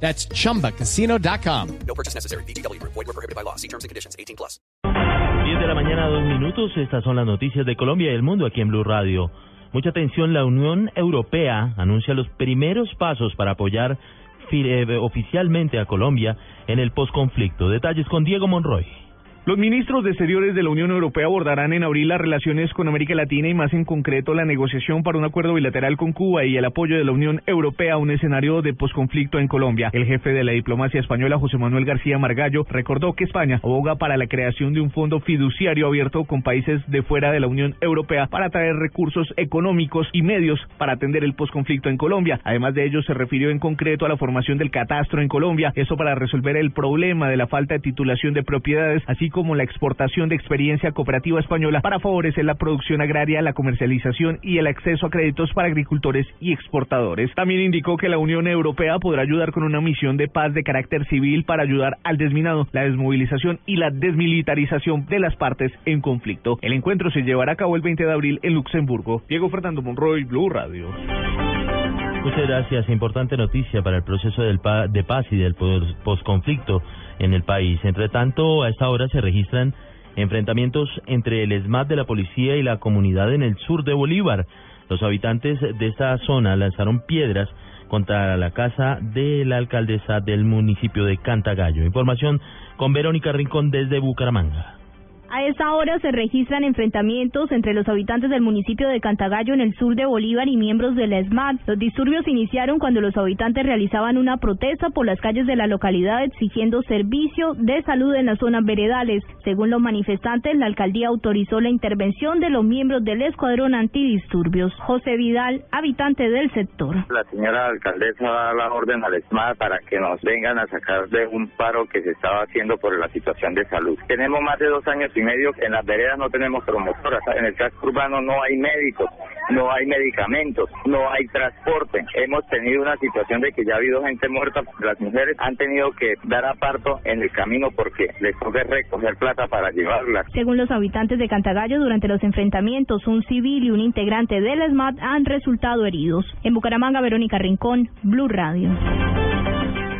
That's chumbacasino.com. No purchase necessary. BGW. Void were prohibited by law. See terms and conditions. 18 plus. 10 de la mañana, dos minutos. Estas son las noticias de Colombia y el mundo aquí en Blue Radio. Mucha atención, la Unión Europea anuncia los primeros pasos para apoyar eh, oficialmente a Colombia en el posconflicto. Detalles con Diego Monroy. Los ministros de Exteriores de la Unión Europea abordarán en abril las relaciones con América Latina y más en concreto la negociación para un acuerdo bilateral con Cuba y el apoyo de la Unión Europea a un escenario de posconflicto en Colombia. El jefe de la diplomacia española, José Manuel García Margallo, recordó que España aboga para la creación de un fondo fiduciario abierto con países de fuera de la Unión Europea para traer recursos económicos y medios para atender el posconflicto en Colombia. Además de ello, se refirió en concreto a la formación del catastro en Colombia, eso para resolver el problema de la falta de titulación de propiedades, así como la exportación de experiencia cooperativa española para favorecer la producción agraria, la comercialización y el acceso a créditos para agricultores y exportadores. También indicó que la Unión Europea podrá ayudar con una misión de paz de carácter civil para ayudar al desminado, la desmovilización y la desmilitarización de las partes en conflicto. El encuentro se llevará a cabo el 20 de abril en Luxemburgo. Diego Fernando Monroy, Blue Radio. Muchas gracias. Importante noticia para el proceso del pa- de paz y del pos- posconflicto en el país. Entre tanto, a esta hora se registran enfrentamientos entre el ESMAD de la policía y la comunidad en el sur de Bolívar. Los habitantes de esta zona lanzaron piedras contra la casa de la alcaldesa del municipio de Cantagallo. Información con Verónica Rincón desde Bucaramanga. A esta hora se registran enfrentamientos entre los habitantes del municipio de Cantagallo en el sur de Bolívar y miembros de la ESMAD. Los disturbios iniciaron cuando los habitantes realizaban una protesta por las calles de la localidad exigiendo servicio de salud en las zonas veredales. Según los manifestantes, la alcaldía autorizó la intervención de los miembros del escuadrón antidisturbios. José Vidal, habitante del sector. La señora alcaldesa da la orden al ESMAD para que nos vengan a sacar de un paro que se estaba haciendo por la situación de salud. Tenemos más de dos años y medio, en las veredas no tenemos promotoras, en el casco urbano no hay médicos, no hay medicamentos, no hay transporte. Hemos tenido una situación de que ya ha habido gente muerta, las mujeres han tenido que dar aparto en el camino porque les toca recoger plata para llevarlas. Según los habitantes de Cantagallo, durante los enfrentamientos, un civil y un integrante del ESMAD han resultado heridos. En Bucaramanga, Verónica Rincón, Blue Radio.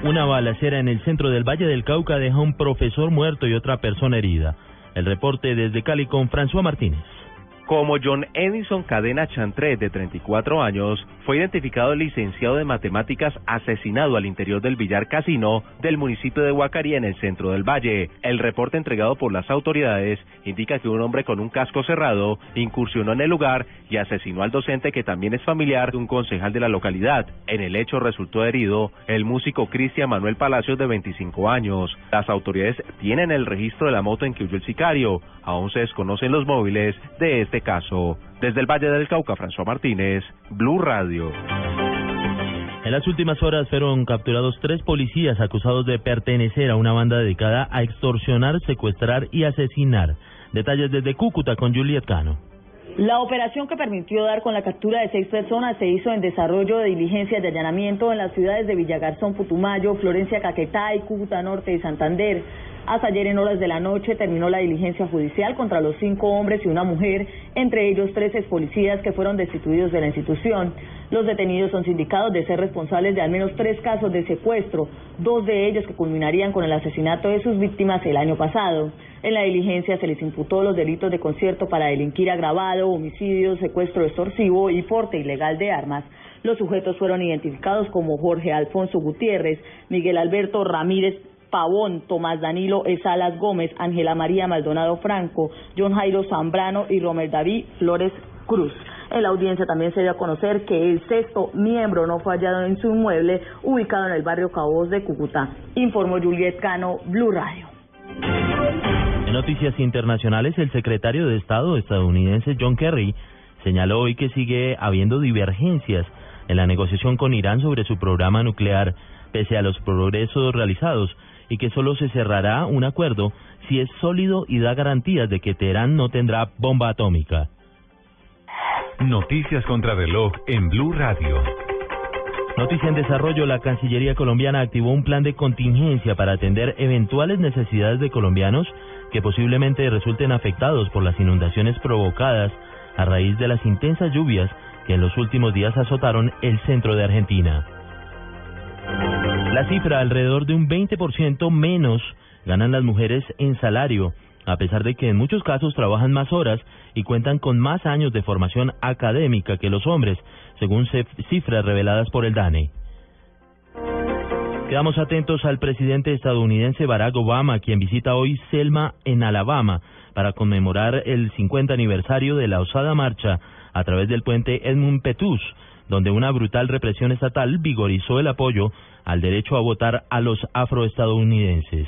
Una balacera en el centro del Valle del Cauca deja un profesor muerto y otra persona herida. El reporte desde Cali con François Martínez. Como John Edison Cadena Chantré, de 34 años, fue identificado el licenciado de matemáticas asesinado al interior del billar casino del municipio de Guacarí en el centro del valle. El reporte entregado por las autoridades indica que un hombre con un casco cerrado incursionó en el lugar y asesinó al docente que también es familiar de un concejal de la localidad. En el hecho resultó herido el músico Cristian Manuel Palacios de 25 años. Las autoridades tienen el registro de la moto en que huyó el sicario. Aún se desconocen los móviles de este caso. Desde el Valle del Cauca, François Martínez, Blue Radio. En las últimas horas fueron capturados tres policías acusados de pertenecer a una banda dedicada a extorsionar, secuestrar y asesinar. Detalles desde Cúcuta con Juliet Cano. La operación que permitió dar con la captura de seis personas se hizo en desarrollo de diligencias de allanamiento en las ciudades de Villagarzón, Putumayo, Florencia, Caquetá y Cúcuta Norte y Santander. Hasta ayer en horas de la noche terminó la diligencia judicial contra los cinco hombres y una mujer, entre ellos tres ex policías que fueron destituidos de la institución. Los detenidos son sindicados de ser responsables de al menos tres casos de secuestro, dos de ellos que culminarían con el asesinato de sus víctimas el año pasado. En la diligencia se les imputó los delitos de concierto para delinquir agravado, homicidio, secuestro extorsivo y porte ilegal de armas. Los sujetos fueron identificados como Jorge Alfonso Gutiérrez, Miguel Alberto Ramírez Pavón, Tomás Danilo Esalas Gómez, Ángela María Maldonado Franco, John Jairo Zambrano y Romer David Flores Cruz. En la audiencia también se dio a conocer que el sexto miembro no fue hallado en su inmueble ubicado en el barrio Cabos de Cúcuta. Informó Juliet Cano, Blue Radio. En noticias internacionales, el secretario de Estado estadounidense John Kerry señaló hoy que sigue habiendo divergencias en la negociación con Irán sobre su programa nuclear, pese a los progresos realizados y que solo se cerrará un acuerdo si es sólido y da garantías de que Teherán no tendrá bomba atómica. Noticias contra reloj en Blue Radio. Noticia en desarrollo, la Cancillería colombiana activó un plan de contingencia para atender eventuales necesidades de colombianos que posiblemente resulten afectados por las inundaciones provocadas a raíz de las intensas lluvias que en los últimos días azotaron el centro de Argentina. La cifra, alrededor de un 20% menos, ganan las mujeres en salario, a pesar de que en muchos casos trabajan más horas y cuentan con más años de formación académica que los hombres, según cifras reveladas por el DANE. Quedamos atentos al presidente estadounidense Barack Obama, quien visita hoy Selma en Alabama para conmemorar el 50 aniversario de la osada marcha a través del puente Edmund Pettus, donde una brutal represión estatal vigorizó el apoyo al derecho a votar a los afroestadounidenses.